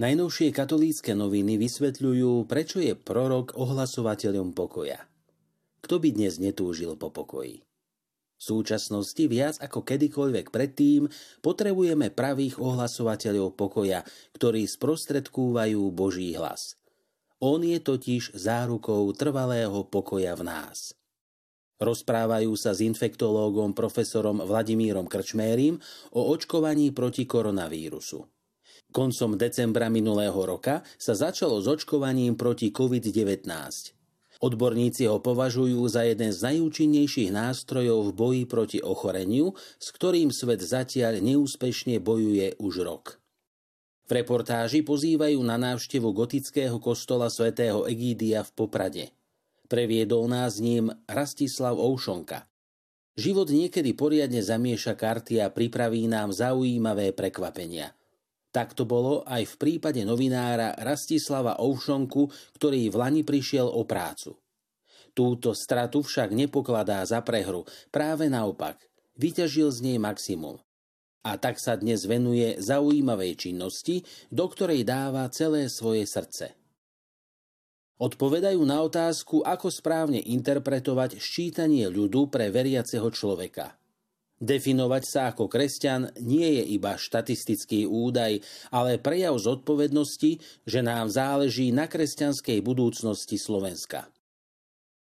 Najnovšie katolícke noviny vysvetľujú, prečo je prorok ohlasovateľom pokoja. Kto by dnes netúžil po pokoji? V súčasnosti viac ako kedykoľvek predtým potrebujeme pravých ohlasovateľov pokoja, ktorí sprostredkúvajú Boží hlas. On je totiž zárukou trvalého pokoja v nás. Rozprávajú sa s infektológom profesorom Vladimírom Krčmérim o očkovaní proti koronavírusu. Koncom decembra minulého roka sa začalo s očkovaním proti COVID-19. Odborníci ho považujú za jeden z najúčinnejších nástrojov v boji proti ochoreniu, s ktorým svet zatiaľ neúspešne bojuje už rok. V reportáži pozývajú na návštevu gotického kostola svätého Egídia v Poprade. Previedol nás ním Rastislav Oušonka. Život niekedy poriadne zamieša karty a pripraví nám zaujímavé prekvapenia – tak to bolo aj v prípade novinára Rastislava Oušonku, ktorý v Lani prišiel o prácu. Túto stratu však nepokladá za prehru, práve naopak, vyťažil z nej maximum. A tak sa dnes venuje zaujímavej činnosti, do ktorej dáva celé svoje srdce. Odpovedajú na otázku, ako správne interpretovať ščítanie ľudu pre veriaceho človeka – Definovať sa ako kresťan nie je iba štatistický údaj, ale prejav zodpovednosti, že nám záleží na kresťanskej budúcnosti Slovenska.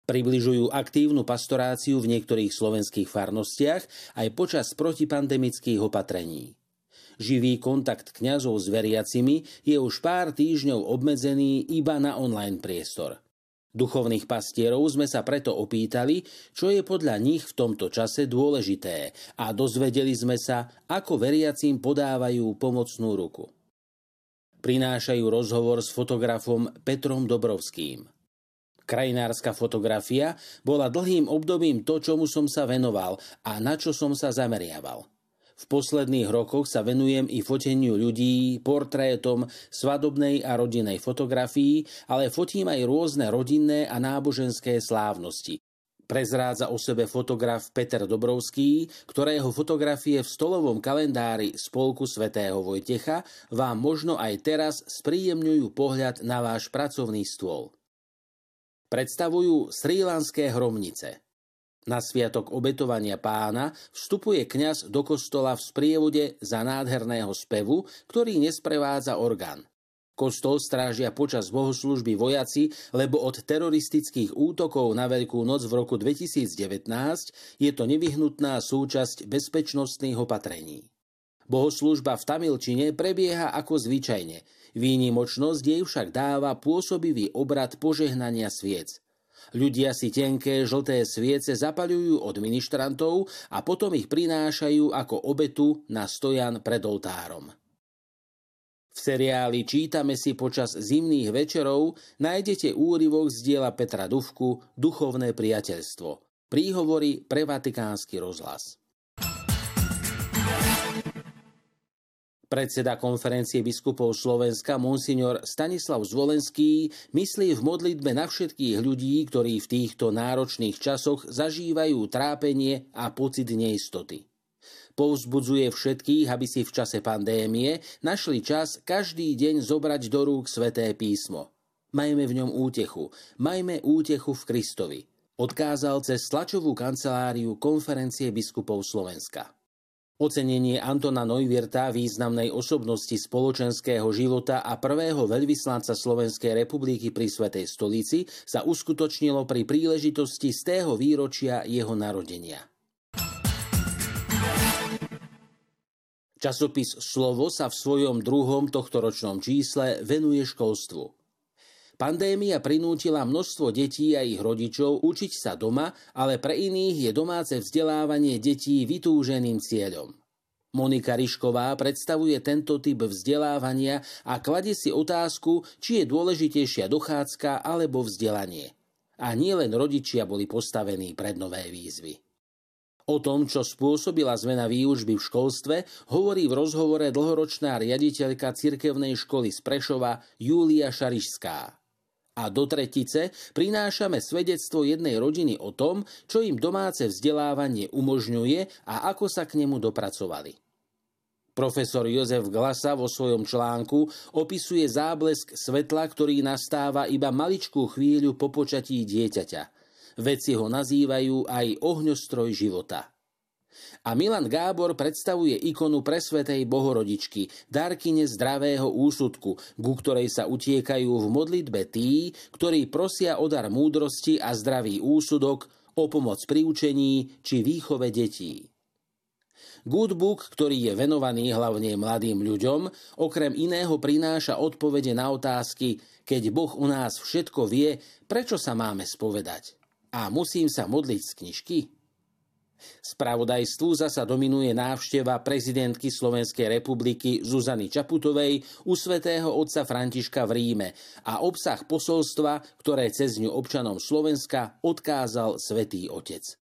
Približujú aktívnu pastoráciu v niektorých slovenských farnostiach aj počas protipandemických opatrení. Živý kontakt kňazov s veriacimi je už pár týždňov obmedzený iba na online priestor – Duchovných pastierov sme sa preto opýtali, čo je podľa nich v tomto čase dôležité a dozvedeli sme sa, ako veriacím podávajú pomocnú ruku. Prinášajú rozhovor s fotografom Petrom Dobrovským. Krajinárska fotografia bola dlhým obdobím to, čomu som sa venoval a na čo som sa zameriaval – v posledných rokoch sa venujem i foteniu ľudí, portrétom, svadobnej a rodinnej fotografii, ale fotím aj rôzne rodinné a náboženské slávnosti. Prezrádza o sebe fotograf Peter Dobrovský, ktorého fotografie v stolovom kalendári Spolku svätého Vojtecha vám možno aj teraz spríjemňujú pohľad na váš pracovný stôl. Predstavujú srílanské hromnice – na sviatok obetovania pána vstupuje kňaz do kostola v sprievode za nádherného spevu, ktorý nesprevádza orgán. Kostol strážia počas bohoslužby vojaci, lebo od teroristických útokov na Veľkú noc v roku 2019 je to nevyhnutná súčasť bezpečnostných opatrení. Bohoslužba v Tamilčine prebieha ako zvyčajne. Výnimočnosť jej však dáva pôsobivý obrad požehnania sviec – Ľudia si tenké žlté sviece zapaľujú od ministrantov a potom ich prinášajú ako obetu na stojan pred oltárom. V seriáli Čítame si počas zimných večerov nájdete úryvok z diela Petra Duvku Duchovné priateľstvo. Príhovory pre Vatikánsky rozhlas. Predseda konferencie biskupov Slovenska Monsignor Stanislav Zvolenský myslí v modlitbe na všetkých ľudí, ktorí v týchto náročných časoch zažívajú trápenie a pocit neistoty. Povzbudzuje všetkých, aby si v čase pandémie našli čas každý deň zobrať do rúk sveté písmo. Majme v ňom útechu, majme útechu v Kristovi. Odkázal cez tlačovú kanceláriu konferencie biskupov Slovenska. Ocenenie Antona Neuwirta, významnej osobnosti spoločenského života a prvého veľvyslanca Slovenskej republiky pri Svetej stolici, sa uskutočnilo pri príležitosti z tého výročia jeho narodenia. Časopis Slovo sa v svojom druhom tohtoročnom čísle venuje školstvu. Pandémia prinútila množstvo detí a ich rodičov učiť sa doma, ale pre iných je domáce vzdelávanie detí vytúženým cieľom. Monika Ryšková predstavuje tento typ vzdelávania a kladie si otázku, či je dôležitejšia dochádzka alebo vzdelanie. A nie len rodičia boli postavení pred nové výzvy. O tom, čo spôsobila zmena výučby v školstve, hovorí v rozhovore dlhoročná riaditeľka cirkevnej školy z Prešova Júlia Šarišská. A do tretice prinášame svedectvo jednej rodiny o tom, čo im domáce vzdelávanie umožňuje a ako sa k nemu dopracovali. Profesor Jozef Glasa vo svojom článku opisuje záblesk svetla, ktorý nastáva iba maličkú chvíľu po počatí dieťaťa. Vedci ho nazývajú aj ohňostroj života. A Milan Gábor predstavuje ikonu presvetej bohorodičky, darkyne zdravého úsudku, ku ktorej sa utiekajú v modlitbe tí, ktorí prosia o dar múdrosti a zdravý úsudok, o pomoc pri učení či výchove detí. Goodbook, ktorý je venovaný hlavne mladým ľuďom, okrem iného prináša odpovede na otázky, keď Boh u nás všetko vie, prečo sa máme spovedať. A musím sa modliť z knižky? Spravodajstvu zasa dominuje návšteva prezidentky Slovenskej republiky Zuzany Čaputovej u svätého otca Františka v Ríme a obsah posolstva, ktoré cez ňu občanom Slovenska odkázal svätý Otec.